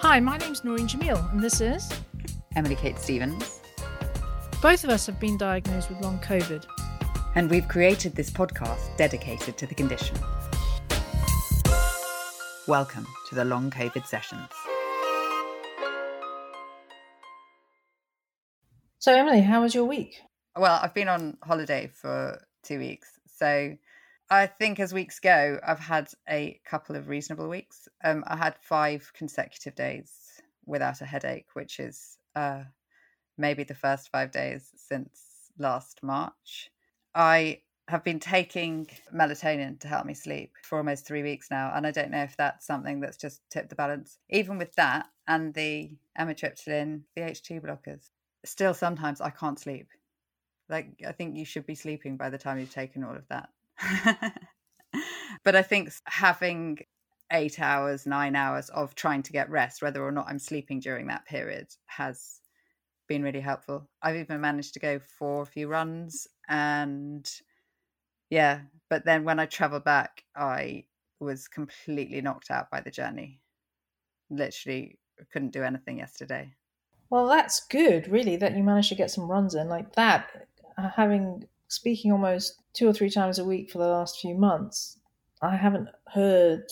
Hi, my name's Noreen Jamil, and this is Emily Kate Stevens. Both of us have been diagnosed with long COVID. And we've created this podcast dedicated to the condition. Welcome to the Long COVID Sessions. So, Emily, how was your week? Well, I've been on holiday for two weeks. So I think as weeks go, I've had a couple of reasonable weeks. Um, I had five consecutive days without a headache, which is uh, maybe the first five days since last March. I have been taking melatonin to help me sleep for almost three weeks now. And I don't know if that's something that's just tipped the balance. Even with that and the amitriptyline, the H2 blockers, still sometimes I can't sleep. Like, I think you should be sleeping by the time you've taken all of that. but I think having eight hours, nine hours of trying to get rest, whether or not I'm sleeping during that period, has been really helpful. I've even managed to go for a few runs and yeah, but then when I traveled back, I was completely knocked out by the journey. Literally couldn't do anything yesterday. Well, that's good, really, that you managed to get some runs in like that. Uh, having speaking almost two or three times a week for the last few months, I haven't heard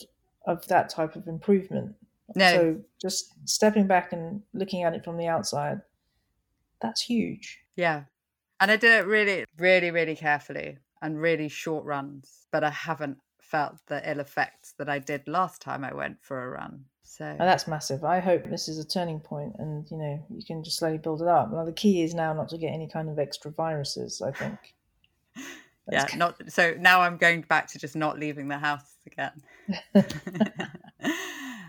of that type of improvement. No. So just stepping back and looking at it from the outside, that's huge. Yeah. And I did it really, really, really carefully and really short runs, but I haven't felt the ill effects that I did last time I went for a run. So and that's massive. I hope this is a turning point, and you know you can just slowly build it up. Now the key is now not to get any kind of extra viruses. I think. Yeah, not so. Now I'm going back to just not leaving the house again.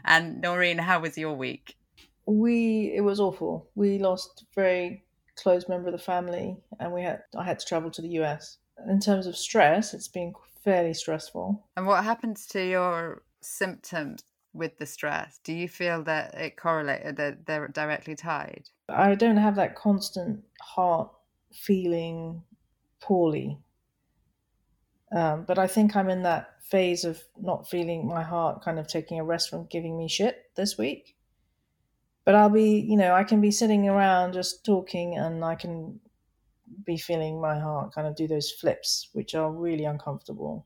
and Noreen, how was your week? We it was awful. We lost a very close member of the family, and we had I had to travel to the US. In terms of stress, it's been fairly stressful. And what happens to your symptoms with the stress? Do you feel that it correlated uh, that they're directly tied? I don't have that constant heart feeling poorly. Um, but I think I'm in that phase of not feeling my heart kind of taking a rest from giving me shit this week. But I'll be, you know, I can be sitting around just talking and I can be feeling my heart kind of do those flips, which are really uncomfortable.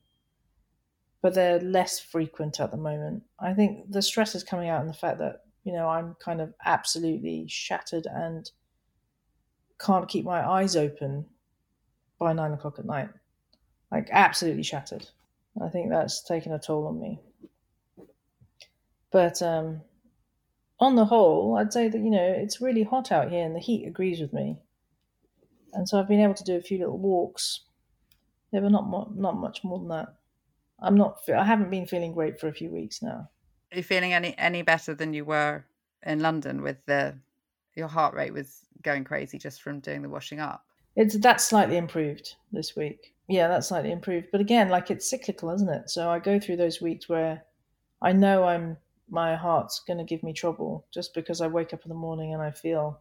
But they're less frequent at the moment. I think the stress is coming out in the fact that, you know, I'm kind of absolutely shattered and can't keep my eyes open by nine o'clock at night. Like absolutely shattered. I think that's taken a toll on me. But um, on the whole, I'd say that you know it's really hot out here, and the heat agrees with me. And so I've been able to do a few little walks. Yeah, but not mo- not much more than that. I'm not. I haven't been feeling great for a few weeks now. Are you feeling any any better than you were in London with the your heart rate was going crazy just from doing the washing up? It's that's slightly improved this week. Yeah, that's slightly improved. But again, like it's cyclical, isn't it? So I go through those weeks where I know I'm my heart's going to give me trouble just because I wake up in the morning and I feel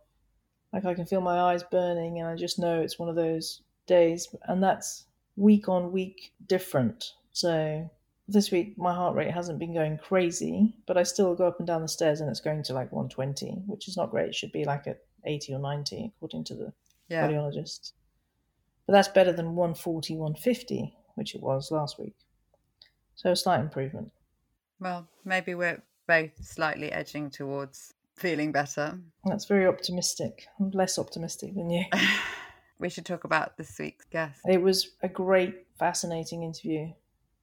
like I can feel my eyes burning and I just know it's one of those days and that's week on week different. So this week my heart rate hasn't been going crazy, but I still go up and down the stairs and it's going to like 120, which is not great. It should be like at 80 or 90 according to the yeah. cardiologist. But that's better than 140, 150, which it was last week. So a slight improvement. Well, maybe we're both slightly edging towards feeling better. That's very optimistic. I'm less optimistic than you. we should talk about this week's guest. It was a great, fascinating interview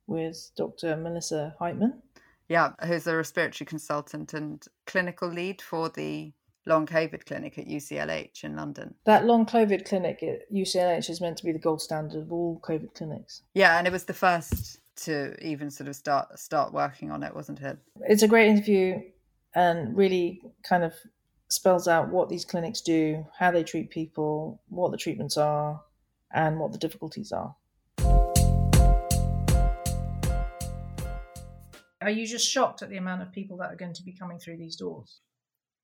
with Dr. Melissa Heightman. Yeah, who's a respiratory consultant and clinical lead for the long COVID clinic at UCLH in London. That long COVID clinic at UCLH is meant to be the gold standard of all COVID clinics. Yeah, and it was the first to even sort of start start working on it, wasn't it? It's a great interview and really kind of spells out what these clinics do, how they treat people, what the treatments are, and what the difficulties are. Are you just shocked at the amount of people that are going to be coming through these doors?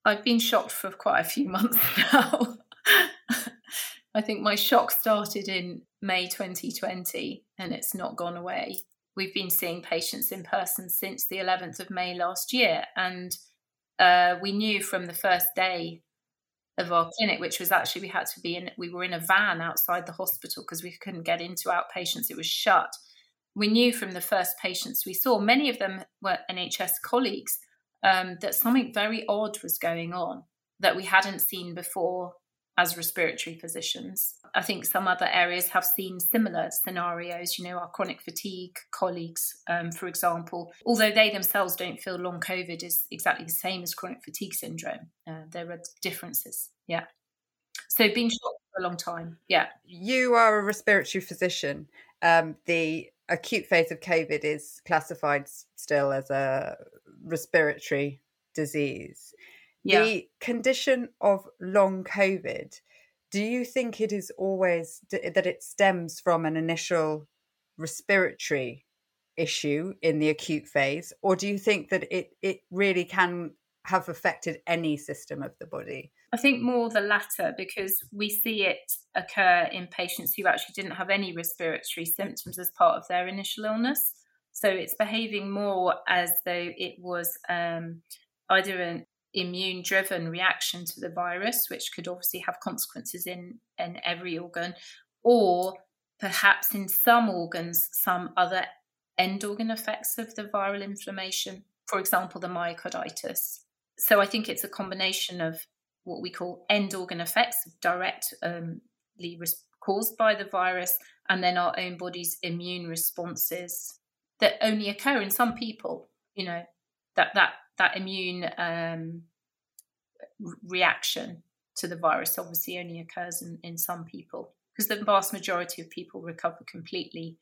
I've been shocked for quite a few months now. I think my shock started in May 2020 and it's not gone away. We've been seeing patients in person since the 11th of May last year, and uh, we knew from the first day of our clinic, which was actually we had to be in, we were in a van outside the hospital because we couldn't get into outpatients, it was shut. We knew from the first patients we saw, many of them were NHS colleagues, um, that something very odd was going on that we hadn't seen before as respiratory physicians. I think some other areas have seen similar scenarios. You know, our chronic fatigue colleagues, um, for example, although they themselves don't feel long COVID is exactly the same as chronic fatigue syndrome, uh, there are differences. Yeah. So being shot for a long time. Yeah. You are a respiratory physician. Um, the acute phase of COVID is classified still as a respiratory disease. Yeah. The condition of long COVID, do you think it is always that it stems from an initial respiratory issue in the acute phase, or do you think that it, it really can have affected any system of the body? I think more the latter because we see it occur in patients who actually didn't have any respiratory symptoms as part of their initial illness. So it's behaving more as though it was um, either an immune driven reaction to the virus, which could obviously have consequences in, in every organ, or perhaps in some organs, some other end organ effects of the viral inflammation, for example, the myocarditis. So I think it's a combination of what we call end organ effects, directly caused by the virus, and then our own body's immune responses that only occur in some people. You know that that that immune um, reaction to the virus obviously only occurs in, in some people because the vast majority of people recover completely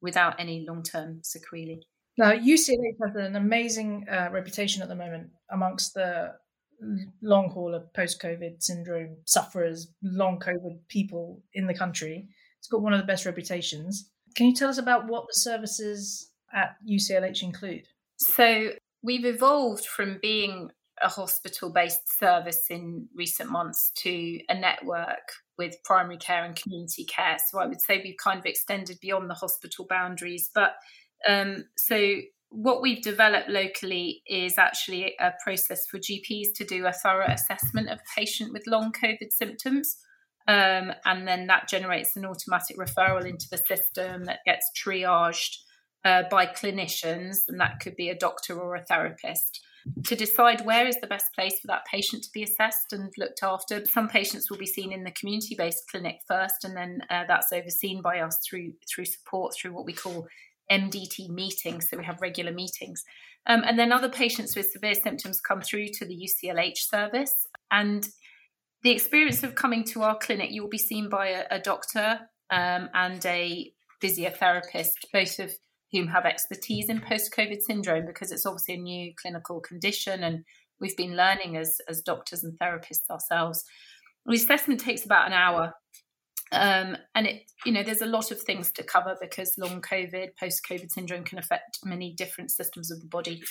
without any long term sequelae. Now, UCLH has an amazing uh, reputation at the moment amongst the long hauler post COVID syndrome sufferers, long COVID people in the country. It's got one of the best reputations. Can you tell us about what the services at UCLH include? So, we've evolved from being a hospital based service in recent months to a network with primary care and community care. So I would say we've kind of extended beyond the hospital boundaries. But um, so what we've developed locally is actually a process for GPs to do a thorough assessment of a patient with long COVID symptoms. Um, and then that generates an automatic referral into the system that gets triaged uh, by clinicians, and that could be a doctor or a therapist to decide where is the best place for that patient to be assessed and looked after. Some patients will be seen in the community-based clinic first, and then uh, that's overseen by us through through support through what we call MDT meetings. So we have regular meetings, um, and then other patients with severe symptoms come through to the UCLH service. And the experience of coming to our clinic, you will be seen by a, a doctor um, and a physiotherapist, both of whom have expertise in post COVID syndrome because it's obviously a new clinical condition and we've been learning as, as doctors and therapists ourselves. The assessment takes about an hour. Um, and it, you know, there's a lot of things to cover because long COVID, post COVID syndrome can affect many different systems of the body.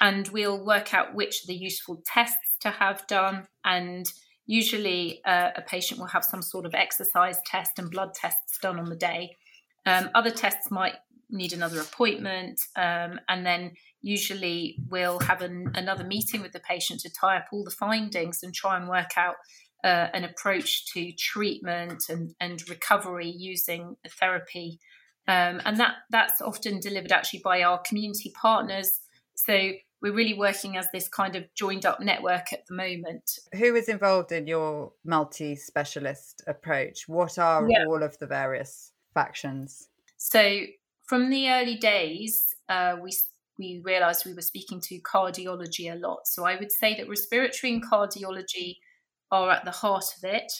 And we'll work out which are the useful tests to have done. And usually, uh, a patient will have some sort of exercise test and blood tests done on the day. Um, other tests might need another appointment, um, and then usually we'll have an, another meeting with the patient to tie up all the findings and try and work out uh, an approach to treatment and, and recovery using therapy. Um, and that that's often delivered actually by our community partners. So we're really working as this kind of joined up network at the moment. Who is involved in your multi specialist approach? What are yeah. all of the various factions? So from the early days, uh, we we realized we were speaking to cardiology a lot. So I would say that respiratory and cardiology are at the heart of it.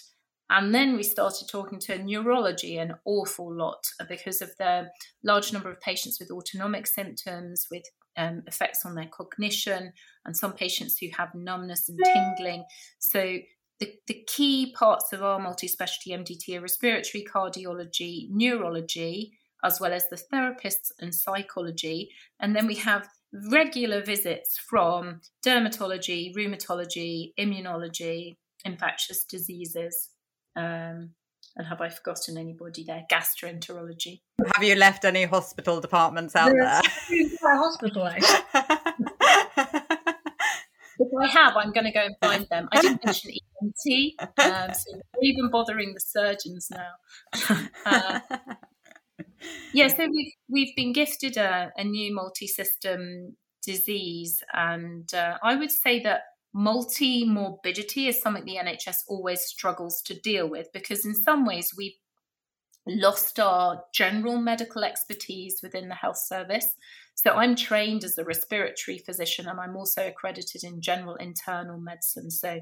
And then we started talking to neurology an awful lot because of the large number of patients with autonomic symptoms, with um, effects on their cognition, and some patients who have numbness and tingling. So the, the key parts of our multi specialty MDT are respiratory, cardiology, neurology, as well as the therapists and psychology. And then we have regular visits from dermatology, rheumatology, immunology, infectious diseases. Um, and have I forgotten anybody there? Gastroenterology. Have you left any hospital departments out there? hospital, if I have, I'm going to go and find them. I didn't mention ENT, um, so even bothering the surgeons now. uh, yeah, so we've we've been gifted a, a new multi-system disease, and uh, I would say that multi morbidity is something the NHS always struggles to deal with because in some ways we've lost our general medical expertise within the health service. So I'm trained as a respiratory physician and I'm also accredited in general internal medicine. So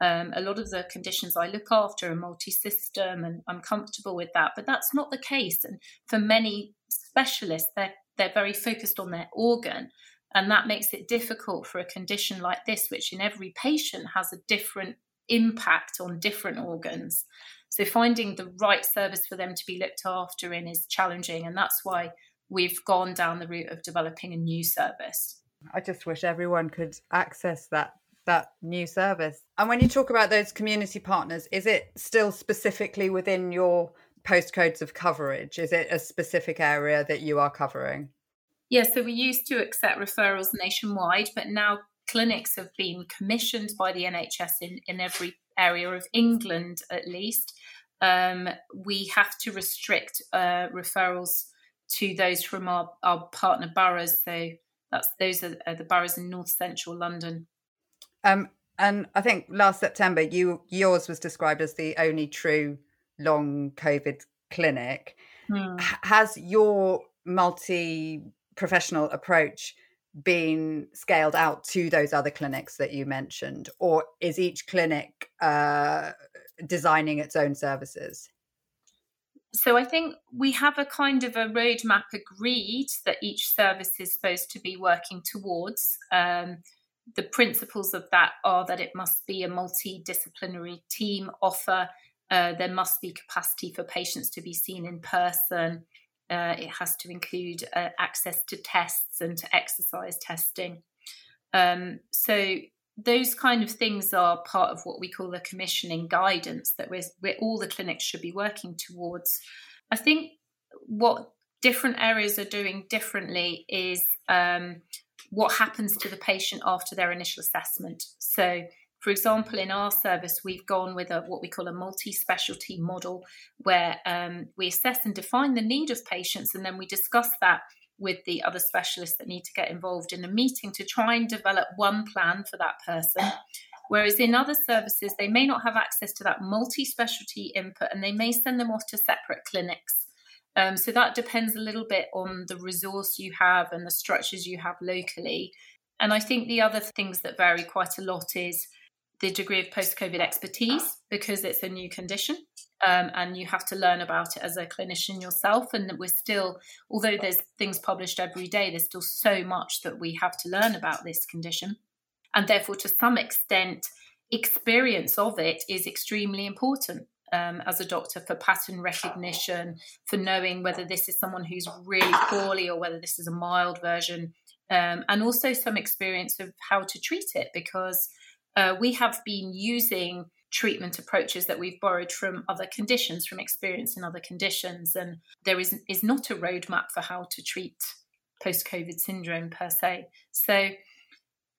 um, a lot of the conditions I look after are multi system and I'm comfortable with that. But that's not the case. And for many specialists, they're, they're very focused on their organ. And that makes it difficult for a condition like this, which in every patient has a different impact on different organs. So finding the right service for them to be looked after in is challenging. And that's why we've gone down the route of developing a new service. I just wish everyone could access that that new service. And when you talk about those community partners, is it still specifically within your postcodes of coverage? Is it a specific area that you are covering? Yes, yeah, so we used to accept referrals nationwide, but now clinics have been commissioned by the NHS in, in every area of England at least. Um, we have to restrict uh, referrals to those from our, our partner boroughs. So that's those are, are the boroughs in north central London. Um, and I think last September, you yours was described as the only true long COVID clinic. Hmm. Has your multi professional approach been scaled out to those other clinics that you mentioned, or is each clinic uh, designing its own services? So I think we have a kind of a roadmap agreed that each service is supposed to be working towards. Um, the principles of that are that it must be a multidisciplinary team offer. Uh, there must be capacity for patients to be seen in person. Uh, it has to include uh, access to tests and to exercise testing. Um, so those kind of things are part of what we call the commissioning guidance that we're, we're, all the clinics should be working towards. I think what different areas are doing differently is um, what happens to the patient after their initial assessment. So for example, in our service, we've gone with a, what we call a multi specialty model where um, we assess and define the need of patients and then we discuss that with the other specialists that need to get involved in a meeting to try and develop one plan for that person. Whereas in other services, they may not have access to that multi specialty input and they may send them off to separate clinics. Um, so that depends a little bit on the resource you have and the structures you have locally. And I think the other things that vary quite a lot is the degree of post COVID expertise because it's a new condition um, and you have to learn about it as a clinician yourself. And we're still, although there's things published every day, there's still so much that we have to learn about this condition. And therefore, to some extent, experience of it is extremely important. Um, as a doctor, for pattern recognition, for knowing whether this is someone who's really poorly or whether this is a mild version, um, and also some experience of how to treat it because uh, we have been using treatment approaches that we've borrowed from other conditions, from experience in other conditions, and there is is not a roadmap for how to treat post COVID syndrome per se. So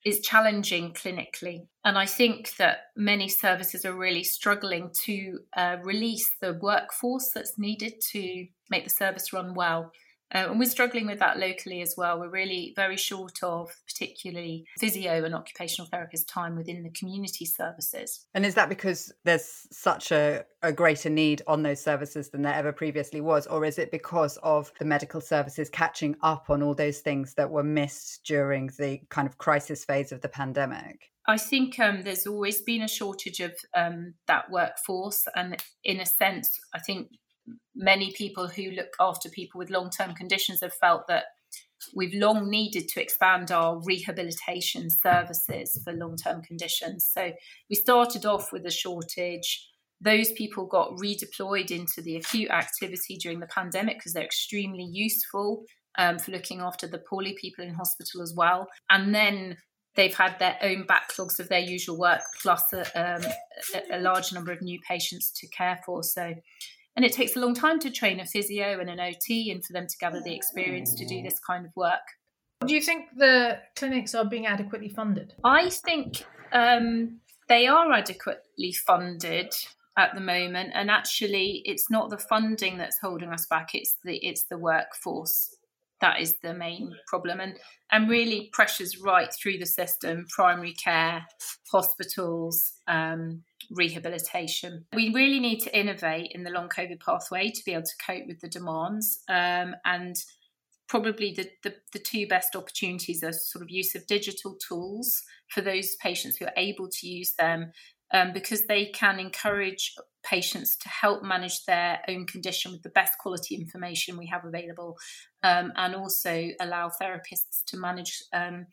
it's challenging clinically, and I think that many services are really struggling to uh, release the workforce that's needed to make the service run well. Uh, and we're struggling with that locally as well. We're really very short of particularly physio and occupational therapist time within the community services. And is that because there's such a, a greater need on those services than there ever previously was? Or is it because of the medical services catching up on all those things that were missed during the kind of crisis phase of the pandemic? I think um, there's always been a shortage of um, that workforce. And in a sense, I think many people who look after people with long term conditions have felt that we've long needed to expand our rehabilitation services for long term conditions. So we started off with a shortage. Those people got redeployed into the acute activity during the pandemic because they're extremely useful um, for looking after the poorly people in hospital as well. And then they've had their own backlogs of their usual work plus a, um, a large number of new patients to care for. So and it takes a long time to train a physio and an OT and for them to gather the experience to do this kind of work. Do you think the clinics are being adequately funded? I think um, they are adequately funded at the moment, and actually, it's not the funding that's holding us back; it's the it's the workforce that is the main problem, and and really pressures right through the system: primary care, hospitals, um, rehabilitation. We really need to innovate in the long COVID pathway to be able to cope with the demands, um, and probably the, the, the, two best opportunities are sort of use of digital tools for those patients who are able to use them um, because they can encourage patients to help manage their own condition with the best quality information we have available um, and also allow therapists to manage um,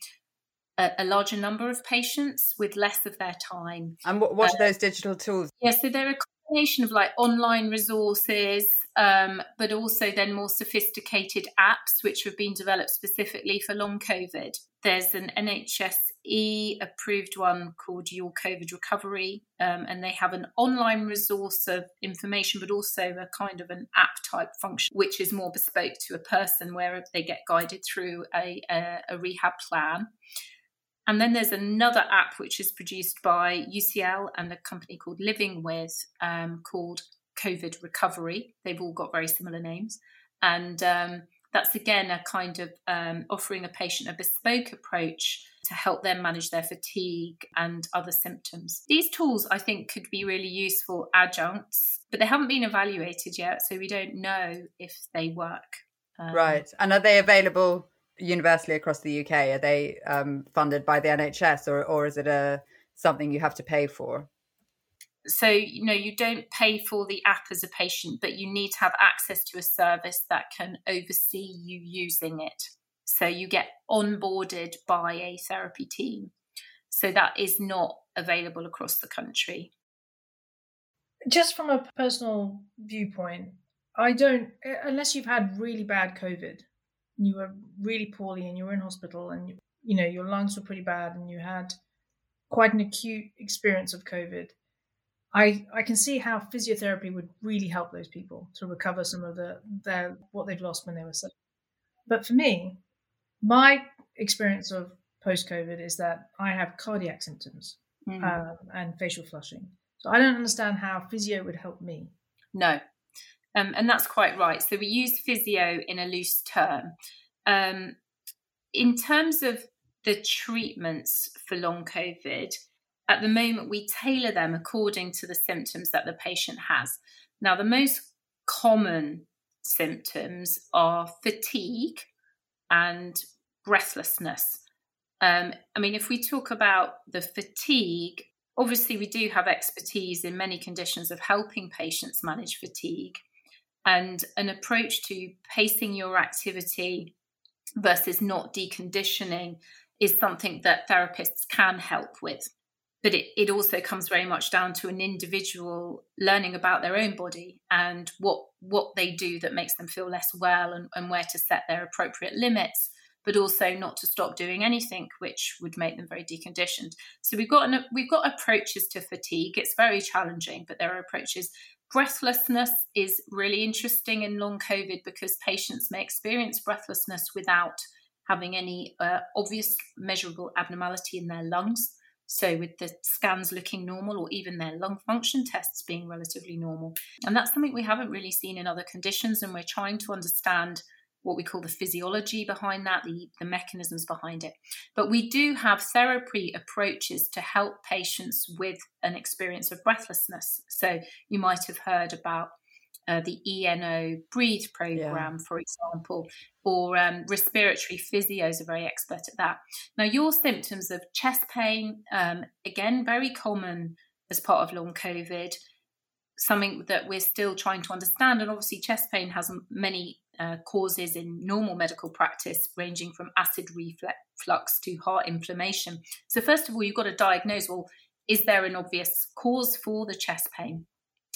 a, a, larger number of patients with less of their time. And what, what are uh, those digital tools? Yeah, so they're a combination of like online resources, um, but also then more sophisticated apps which have been developed specifically for long COVID. There's an NHSE approved one called Your COVID Recovery, um, and they have an online resource of information, but also a kind of an app type function, which is more bespoke to a person where they get guided through a, a, a rehab plan. And then there's another app which is produced by UCL and a company called Living With um, called COVID Recovery. They've all got very similar names. And um, that's again a kind of um, offering a patient a bespoke approach to help them manage their fatigue and other symptoms. These tools, I think, could be really useful adjuncts, but they haven't been evaluated yet, so we don't know if they work. Um, right. And are they available universally across the UK? Are they um, funded by the NHS or, or is it a something you have to pay for? So, you know, you don't pay for the app as a patient, but you need to have access to a service that can oversee you using it. So you get onboarded by a therapy team. So that is not available across the country. Just from a personal viewpoint, I don't, unless you've had really bad COVID, you were really poorly and you were in hospital and you, you know your lungs were pretty bad and you had quite an acute experience of covid i i can see how physiotherapy would really help those people to recover some of the their what they've lost when they were sick. But for me my experience of post covid is that i have cardiac symptoms mm. um, and facial flushing. So i don't understand how physio would help me. No um, and that's quite right. So we use physio in a loose term. Um, in terms of the treatments for long COVID, at the moment we tailor them according to the symptoms that the patient has. Now, the most common symptoms are fatigue and breathlessness. Um, I mean, if we talk about the fatigue, obviously we do have expertise in many conditions of helping patients manage fatigue and an approach to pacing your activity versus not deconditioning is something that therapists can help with. But it, it also comes very much down to an individual learning about their own body and what what they do that makes them feel less well and, and where to set their appropriate limits, but also not to stop doing anything which would make them very deconditioned. So we've got an, we've got approaches to fatigue. It's very challenging, but there are approaches Breathlessness is really interesting in long COVID because patients may experience breathlessness without having any uh, obvious measurable abnormality in their lungs. So, with the scans looking normal or even their lung function tests being relatively normal. And that's something we haven't really seen in other conditions. And we're trying to understand what we call the physiology behind that, the, the mechanisms behind it. But we do have therapy approaches to help patients with an experience of breathlessness. So you might have heard about uh, the ENO Breathe program, yeah. for example, or um, respiratory physios are very expert at that. Now, your symptoms of chest pain, um, again, very common as part of long COVID, something that we're still trying to understand. And obviously, chest pain has many uh, causes in normal medical practice, ranging from acid reflux to heart inflammation. So, first of all, you've got to diagnose well, is there an obvious cause for the chest pain?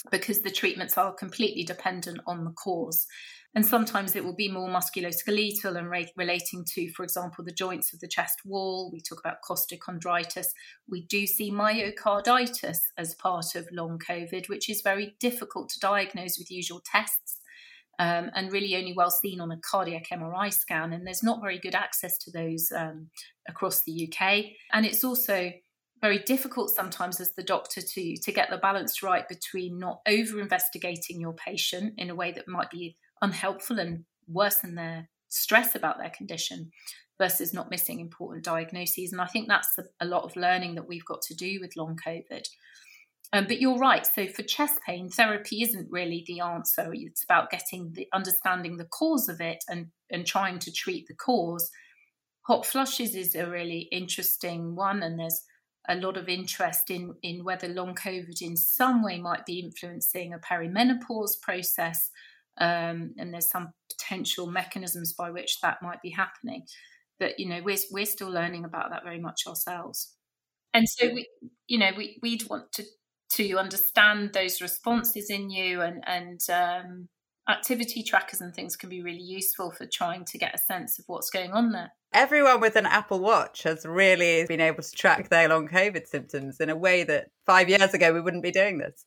Because the treatments are completely dependent on the cause. And sometimes it will be more musculoskeletal and re- relating to, for example, the joints of the chest wall. We talk about costochondritis. We do see myocarditis as part of long COVID, which is very difficult to diagnose with usual tests um, and really only well seen on a cardiac MRI scan. And there's not very good access to those um, across the UK. And it's also very difficult sometimes as the doctor to to get the balance right between not over investigating your patient in a way that might be unhelpful and worsen their stress about their condition versus not missing important diagnoses and i think that's a, a lot of learning that we've got to do with long covid um, but you're right. So for chest pain, therapy isn't really the answer. It's about getting the understanding the cause of it and and trying to treat the cause. Hot flushes is a really interesting one, and there's a lot of interest in in whether long COVID in some way might be influencing a perimenopause process, um, and there's some potential mechanisms by which that might be happening. But you know, we're we're still learning about that very much ourselves. And so we, you know, we we'd want to to understand those responses in you and and um, activity trackers and things can be really useful for trying to get a sense of what's going on there. Everyone with an Apple Watch has really been able to track their long COVID symptoms in a way that five years ago we wouldn't be doing this.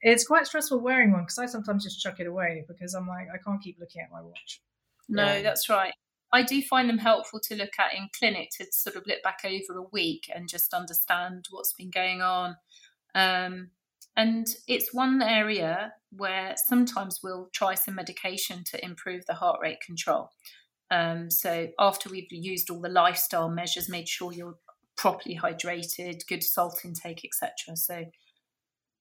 It's quite stressful wearing one because I sometimes just chuck it away because I'm like, I can't keep looking at my watch. No, yeah. that's right. I do find them helpful to look at in clinic to sort of look back over a week and just understand what's been going on. Um, and it's one area where sometimes we'll try some medication to improve the heart rate control. Um, so after we've used all the lifestyle measures, made sure you're properly hydrated, good salt intake, etc. So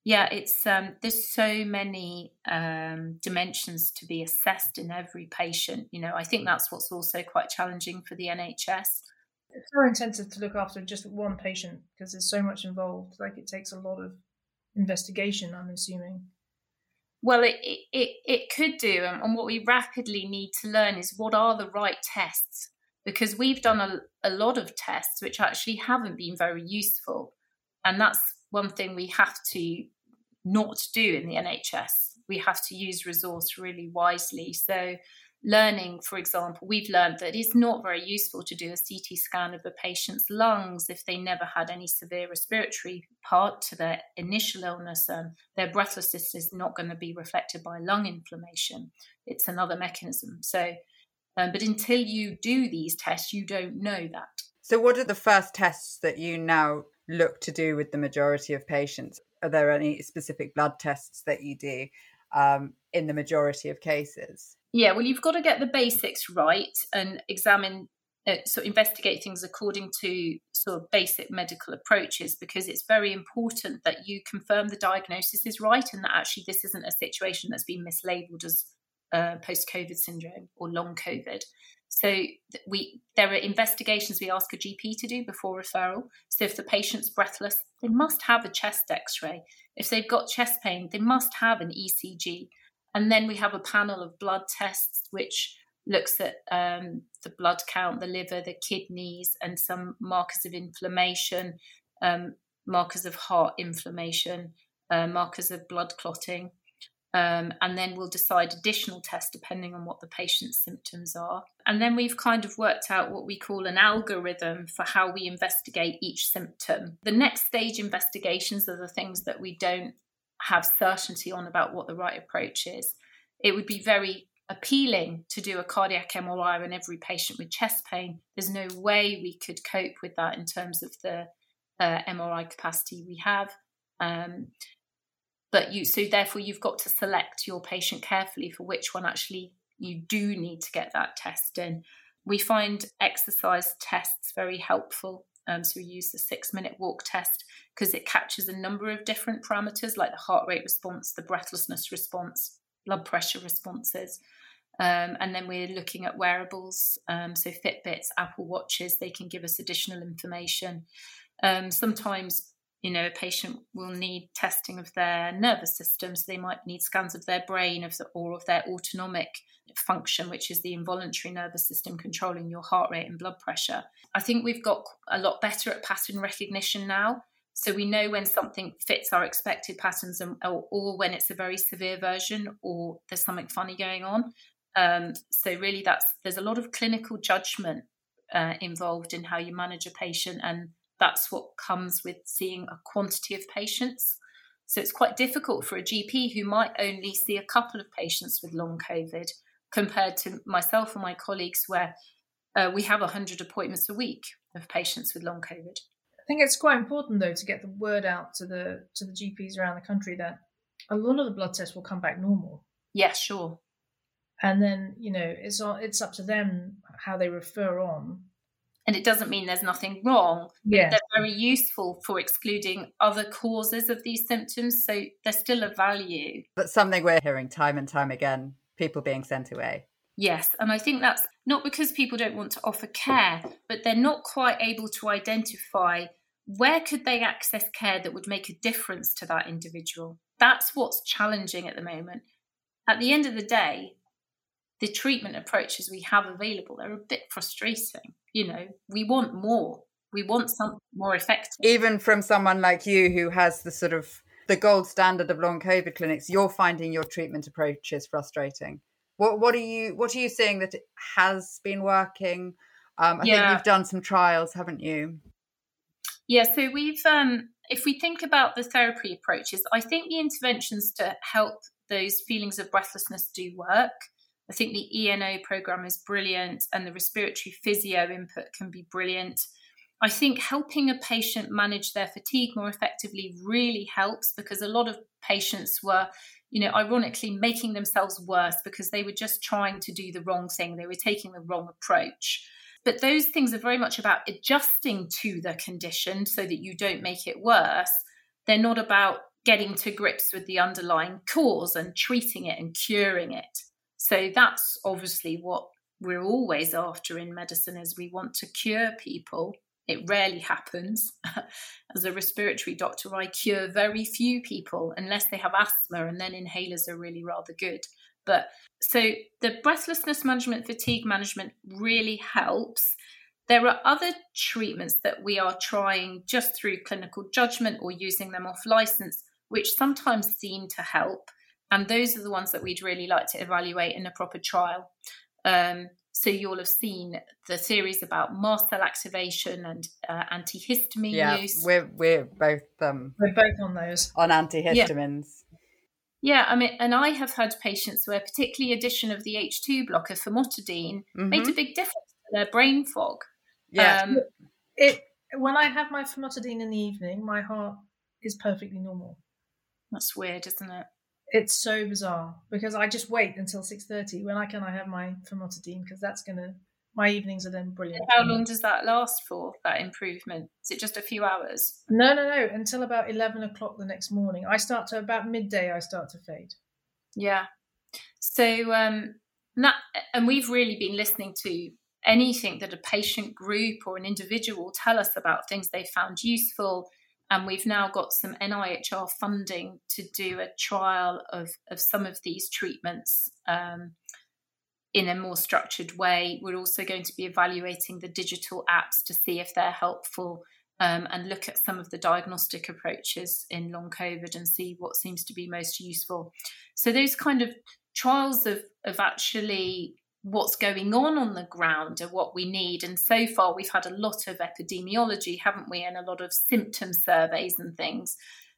yeah, it's um, there's so many um, dimensions to be assessed in every patient. You know, I think that's what's also quite challenging for the NHS. It's very intensive to look after just one patient because there's so much involved. Like it takes a lot of investigation. I'm assuming. Well, it, it, it could do. And what we rapidly need to learn is what are the right tests? Because we've done a, a lot of tests which actually haven't been very useful. And that's one thing we have to not do in the NHS. We have to use resource really wisely. So learning, for example, we've learned that it's not very useful to do a CT scan of a patient's lungs if they never had any severe respiratory part to their initial illness. Um, their breathlessness is not going to be reflected by lung inflammation. It's another mechanism. So, um, but until you do these tests, you don't know that. So, what are the first tests that you now look to do with the majority of patients? Are there any specific blood tests that you do um, in the majority of cases? Yeah, well, you've got to get the basics right and examine, uh, so investigate things according to sort of basic medical approaches because it's very important that you confirm the diagnosis is right and that actually this isn't a situation that's been mislabeled as uh, post-COVID syndrome or long COVID. So we there are investigations we ask a GP to do before referral. So if the patient's breathless, they must have a chest X-ray. If they've got chest pain, they must have an ECG. And then we have a panel of blood tests which looks at um, the blood count, the liver, the kidneys, and some markers of inflammation, um, markers of heart inflammation, uh, markers of blood clotting. Um, and then we'll decide additional tests depending on what the patient's symptoms are. And then we've kind of worked out what we call an algorithm for how we investigate each symptom. The next stage investigations are the things that we don't have certainty on about what the right approach is. It would be very appealing to do a cardiac MRI on every patient with chest pain. There's no way we could cope with that in terms of the uh, MRI capacity we have. Um, but you, so therefore, you've got to select your patient carefully for which one actually you do need to get that test in. We find exercise tests very helpful. Um, so we use the six minute walk test because it captures a number of different parameters like the heart rate response, the breathlessness response, blood pressure responses. Um, and then we're looking at wearables, um, so Fitbits, Apple Watches, they can give us additional information. Um, sometimes, you know, a patient will need testing of their nervous system, so they might need scans of their brain of the, or of their autonomic function, which is the involuntary nervous system controlling your heart rate and blood pressure. I think we've got a lot better at pattern recognition now. So we know when something fits our expected patterns and, or, or, when it's a very severe version or there's something funny going on. Um, so really that's there's a lot of clinical judgment uh, involved in how you manage a patient and that's what comes with seeing a quantity of patients. So it's quite difficult for a GP who might only see a couple of patients with long COVID compared to myself and my colleagues, where uh, we have 100 appointments a week of patients with long COVID. I think it's quite important though to get the word out to the to the GPs around the country that a lot of the blood tests will come back normal. Yeah, sure. And then you know it's it's up to them how they refer on. And it doesn't mean there's nothing wrong. Yeah, they're very useful for excluding other causes of these symptoms. So they're still a value. But something we're hearing time and time again. People being sent away. Yes, and I think that's not because people don't want to offer care, but they're not quite able to identify where could they access care that would make a difference to that individual. That's what's challenging at the moment. At the end of the day, the treatment approaches we have available are a bit frustrating. You know, we want more. We want something more effective. Even from someone like you who has the sort of the gold standard of long COVID clinics, you're finding your treatment approaches frustrating. What what are you what are you seeing that has been working? Um, I yeah. think you've done some trials, haven't you? Yeah, so we've um, if we think about the therapy approaches, I think the interventions to help those feelings of breathlessness do work. I think the ENO program is brilliant and the respiratory physio input can be brilliant. I think helping a patient manage their fatigue more effectively really helps because a lot of patients were you know, ironically making themselves worse because they were just trying to do the wrong thing. They were taking the wrong approach. But those things are very much about adjusting to the condition so that you don't make it worse. They're not about getting to grips with the underlying cause and treating it and curing it. So that's obviously what we're always after in medicine is we want to cure people it rarely happens. As a respiratory doctor, I cure very few people unless they have asthma, and then inhalers are really rather good. But so the breathlessness management, fatigue management really helps. There are other treatments that we are trying just through clinical judgment or using them off license, which sometimes seem to help. And those are the ones that we'd really like to evaluate in a proper trial. Um, so you'll have seen the series about mast cell activation and uh, antihistamine yeah, use. We're we're both um we're both on those on antihistamines. Yeah. yeah. I mean, and I have had patients where particularly addition of the H2 blocker famotidine mm-hmm. made a big difference to their brain fog. Yeah, um, it when I have my famotidine in the evening, my heart is perfectly normal. That's weird, isn't it? It's so bizarre because I just wait until six thirty. When I can, I have my famotidine because that's gonna. My evenings are then brilliant. How long does that last for? That improvement is it just a few hours? No, no, no. Until about eleven o'clock the next morning. I start to about midday. I start to fade. Yeah. So um, that, and we've really been listening to anything that a patient group or an individual tell us about things they found useful and we've now got some NIHR funding to do a trial of, of some of these treatments um, in a more structured way. We're also going to be evaluating the digital apps to see if they're helpful um, and look at some of the diagnostic approaches in long COVID and see what seems to be most useful. So, those kind of trials of, of actually what's going on on the ground and what we need. And so far, we've had a lot of epidemiology, haven't we, and a lot of symptom surveys and things.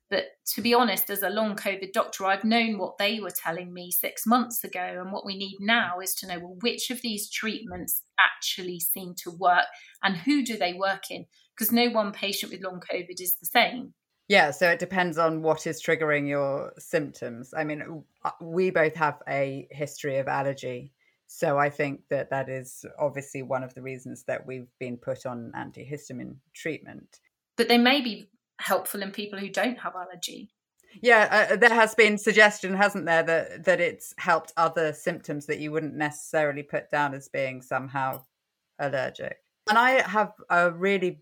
But to be honest, as a long COVID doctor, I've known what they were telling me six months ago. And what we need now is to know well, which of these treatments actually seem to work and who do they work in? Because no one patient with long COVID is the same. Yeah, so it depends on what is triggering your symptoms. I mean, uh, we both have a history of allergy so I think that that is obviously one of the reasons that we've been put on antihistamine treatment. But they may be helpful in people who don't have allergy. Yeah, uh, there has been suggestion, hasn't there, that that it's helped other symptoms that you wouldn't necessarily put down as being somehow allergic. And I have a really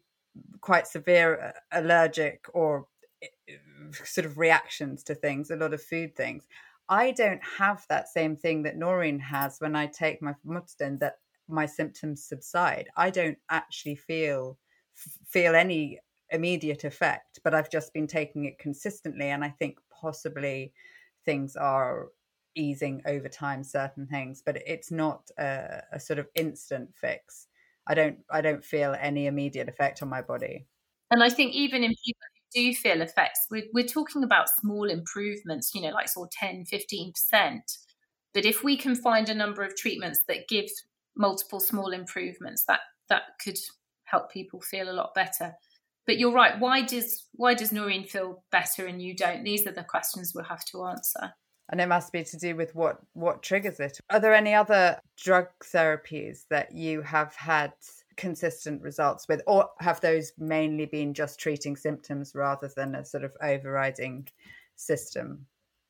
quite severe uh, allergic or uh, sort of reactions to things, a lot of food things. I don't have that same thing that Noreen has when I take my famotidine that my symptoms subside. I don't actually feel feel any immediate effect, but I've just been taking it consistently, and I think possibly things are easing over time. Certain things, but it's not a, a sort of instant fix. I don't I don't feel any immediate effect on my body. And I think even in people do feel effects, we're, we're talking about small improvements, you know, like sort of 10, 15%. But if we can find a number of treatments that give multiple small improvements, that that could help people feel a lot better. But you're right. Why does why does Noreen feel better and you don't? These are the questions we'll have to answer. And it must be to do with what what triggers it. Are there any other drug therapies that you have had consistent results with, or have those mainly been just treating symptoms rather than a sort of overriding system?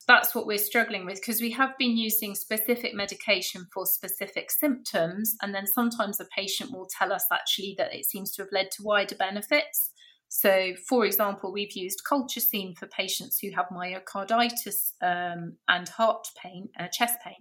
That's what we're struggling with because we have been using specific medication for specific symptoms, and then sometimes a patient will tell us actually that it seems to have led to wider benefits. So, for example, we've used colchicine for patients who have myocarditis um, and heart pain, uh, chest pain,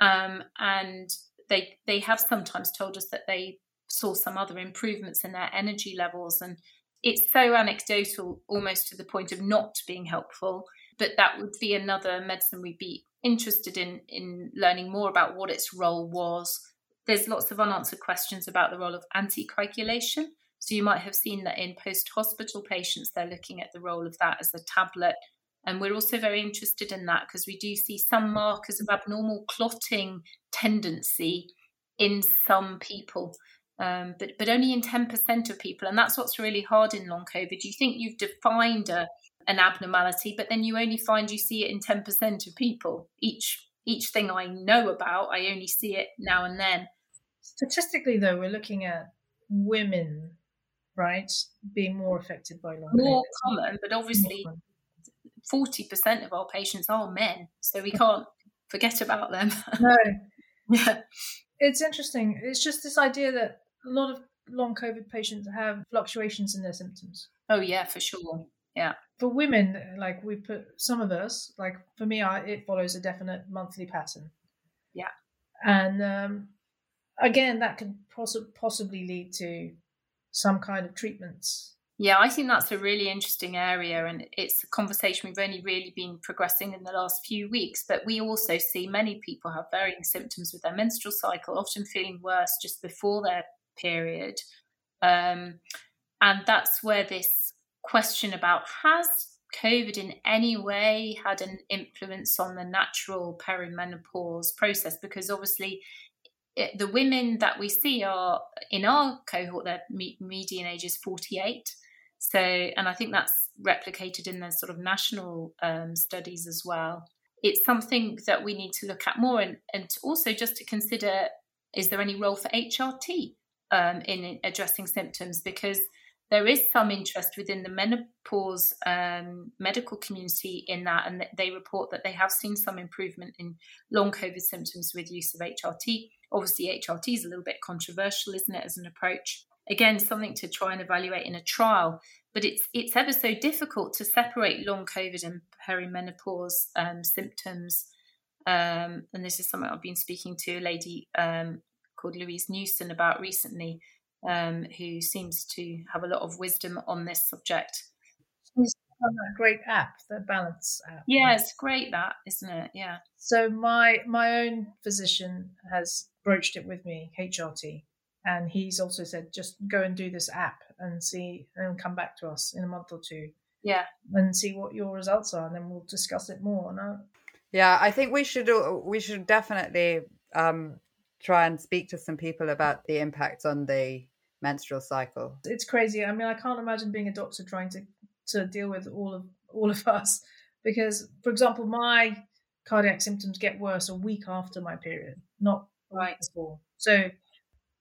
um, and they they have sometimes told us that they saw some other improvements in their energy levels. And it's so anecdotal, almost to the point of not being helpful. But that would be another medicine we'd be interested in in learning more about what its role was. There's lots of unanswered questions about the role of anticoagulation. So you might have seen that in post-hospital patients, they're looking at the role of that as a tablet. And we're also very interested in that because we do see some markers of abnormal clotting tendency in some people um, but but only in 10% of people. And that's what's really hard in long COVID. You think you've defined a, an abnormality, but then you only find you see it in 10% of people. Each each thing I know about, I only see it now and then. Statistically, though, we're looking at women, right, being more affected by long More COVID. common, but obviously, forty percent of our patients are men, so we can't forget about them. No. yeah. It's interesting. It's just this idea that a lot of long COVID patients have fluctuations in their symptoms. Oh yeah, for sure. Yeah. For women, like we put some of us, like for me, I, it follows a definite monthly pattern. Yeah. And um, again, that could poss- possibly lead to some kind of treatments. Yeah, I think that's a really interesting area, and it's a conversation we've only really been progressing in the last few weeks. But we also see many people have varying symptoms with their menstrual cycle, often feeling worse just before their period. Um, and that's where this question about has COVID in any way had an influence on the natural perimenopause process? Because obviously, it, the women that we see are in our cohort, their median age is 48. So, and I think that's replicated in the sort of national um, studies as well. It's something that we need to look at more and, and also just to consider is there any role for HRT? Um, in addressing symptoms because there is some interest within the menopause um, medical community in that, and they report that they have seen some improvement in long COVID symptoms with use of HRT. Obviously, HRT is a little bit controversial, isn't it, as an approach? Again, something to try and evaluate in a trial, but it's it's ever so difficult to separate long COVID and perimenopause um, symptoms. Um, and this is something I've been speaking to a lady um, called Louise Newson about recently, um, who seems to have a lot of wisdom on this subject. She's on that great app, the Balance app. Yeah, it's great that, isn't it? Yeah. So my my own physician has broached it with me, HRT, and he's also said just go and do this app and see and come back to us in a month or two. Yeah. And see what your results are, and then we'll discuss it more. No. Yeah, I think we should we should definitely um, try and speak to some people about the impact on the menstrual cycle. It's crazy. I mean, I can't imagine being a doctor trying to to deal with all of all of us because, for example, my cardiac symptoms get worse a week after my period, not right before. So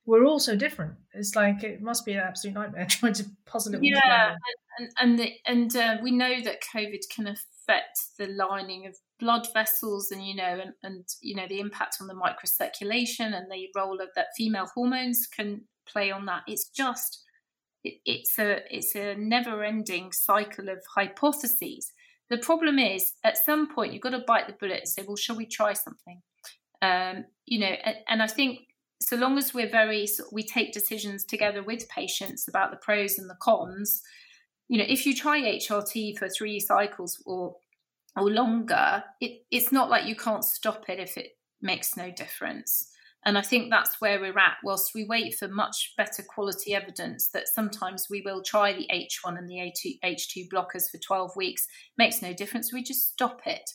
we're all so different. It's like it must be an absolute nightmare trying to puzzle it. Yeah, and and the, and uh, we know that COVID can affect the lining of blood vessels and you know and, and you know the impact on the microcirculation and the role of that female hormones can play on that. It's just it, it's a it's a never ending cycle of hypotheses. The problem is at some point you've got to bite the bullet and say well shall we try something? Um, you know and, and i think so long as we're very we take decisions together with patients about the pros and the cons you know if you try hrt for three cycles or or longer, it, it's not like you can't stop it if it makes no difference. And I think that's where we're at. Whilst we wait for much better quality evidence that sometimes we will try the H1 and the A2, H2 blockers for 12 weeks, makes no difference. We just stop it.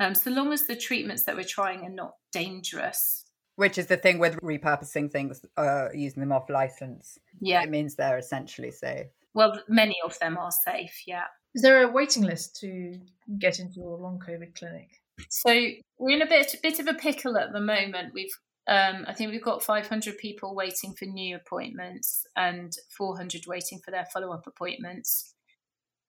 Um, so long as the treatments that we're trying are not dangerous. Which is the thing with repurposing things, uh, using them off license. Yeah. It means they're essentially safe. Well, many of them are safe, yeah. Is there a waiting list to get into your long COVID clinic? So we're in a bit bit of a pickle at the moment. We've um, I think we've got 500 people waiting for new appointments and 400 waiting for their follow up appointments.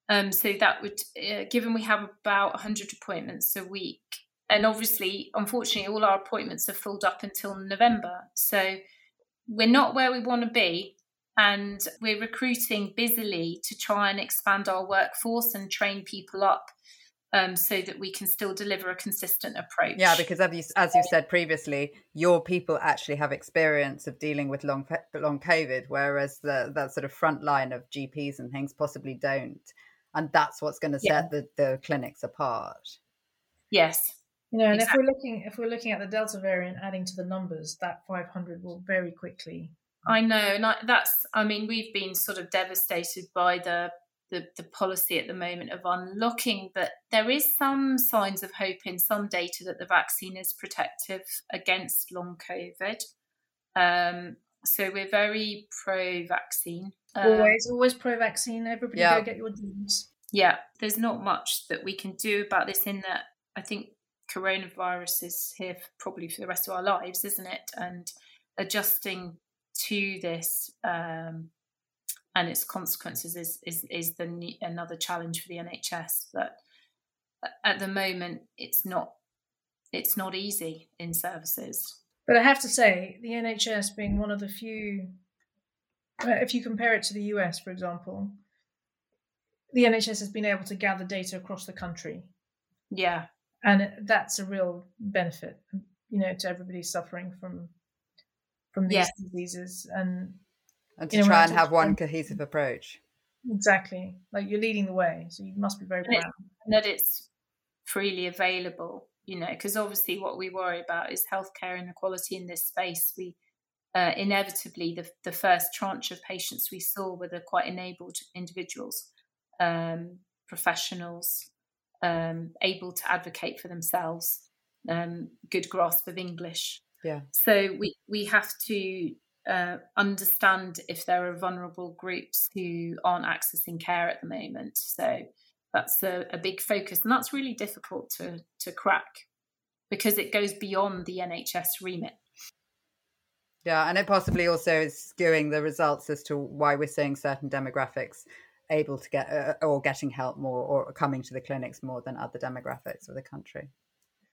Um, so that would, uh, given we have about 100 appointments a week, and obviously, unfortunately, all our appointments are filled up until November. So we're not where we want to be. And we're recruiting busily to try and expand our workforce and train people up um, so that we can still deliver a consistent approach. Yeah, because as you, as you said previously, your people actually have experience of dealing with long long COVID, whereas the that sort of front line of GPs and things possibly don't, and that's what's going to set yeah. the, the clinics apart. Yes, you know, and exactly. if we're looking if we're looking at the Delta variant adding to the numbers, that 500 will very quickly. I know, and I, that's I mean we've been sort of devastated by the the, the policy at the moment of unlocking, but there is some signs of hope in some data that the vaccine is protective against long COVID. Um, so we're very pro-vaccine. Um, always, always pro-vaccine. Everybody yeah. go get your jabs. Yeah, there's not much that we can do about this. In that, I think coronavirus is here for, probably for the rest of our lives, isn't it? And adjusting to this um, and its consequences is is is the another challenge for the NHS. But at the moment, it's not it's not easy in services. But I have to say, the NHS being one of the few, uh, if you compare it to the US, for example, the NHS has been able to gather data across the country. Yeah, and that's a real benefit, you know, to everybody suffering from from these yes. diseases and and to you know, try and have one cohesive approach. Exactly, like you're leading the way, so you must be very and proud. And that it's freely available, you know, because obviously what we worry about is healthcare inequality in this space. We uh, inevitably the the first tranche of patients we saw were the quite enabled individuals, um, professionals, um, able to advocate for themselves, um, good grasp of English. Yeah. So we we have to uh, understand if there are vulnerable groups who aren't accessing care at the moment. So that's a, a big focus, and that's really difficult to to crack because it goes beyond the NHS remit. Yeah, and it possibly also is skewing the results as to why we're seeing certain demographics able to get uh, or getting help more or coming to the clinics more than other demographics of the country.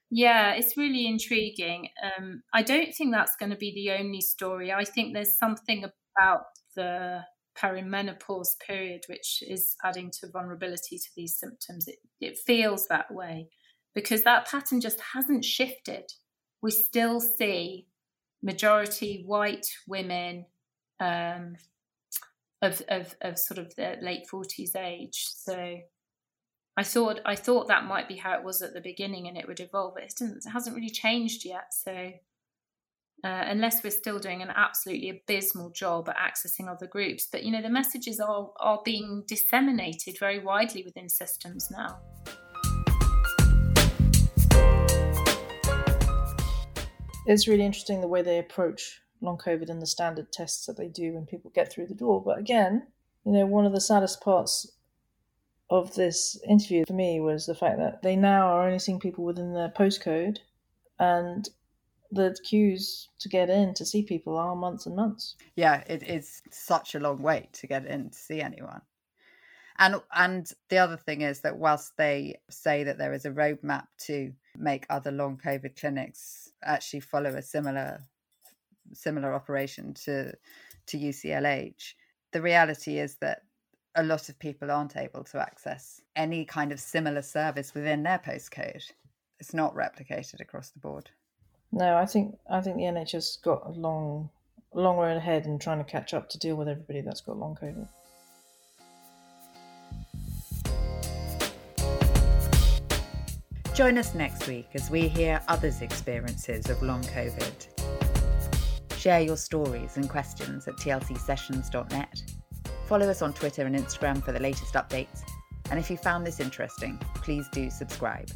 Yeah, it's really intriguing. Um, I don't think that's going to be the only story. I think there's something about the perimenopause period which is adding to vulnerability to these symptoms. It, it feels that way because that pattern just hasn't shifted. We still see majority white women um, of, of, of sort of the late 40s age. So I thought I thought that might be how it was at the beginning, and it would evolve. But it, it hasn't really changed yet. So uh, unless we're still doing an absolutely abysmal job at accessing other groups, but you know the messages are are being disseminated very widely within systems now. It's really interesting the way they approach long COVID and the standard tests that they do when people get through the door. But again, you know, one of the saddest parts of this interview for me was the fact that they now are only seeing people within their postcode and the queues to get in to see people are months and months. Yeah, it is such a long wait to get in to see anyone. And and the other thing is that whilst they say that there is a roadmap to make other long COVID clinics actually follow a similar similar operation to to UCLH, the reality is that a lot of people aren't able to access any kind of similar service within their postcode. It's not replicated across the board. No, I think I think the NHS got a long long road ahead in trying to catch up to deal with everybody that's got long COVID. Join us next week as we hear others' experiences of long COVID. Share your stories and questions at tlcsessions.net. Follow us on Twitter and Instagram for the latest updates. And if you found this interesting, please do subscribe.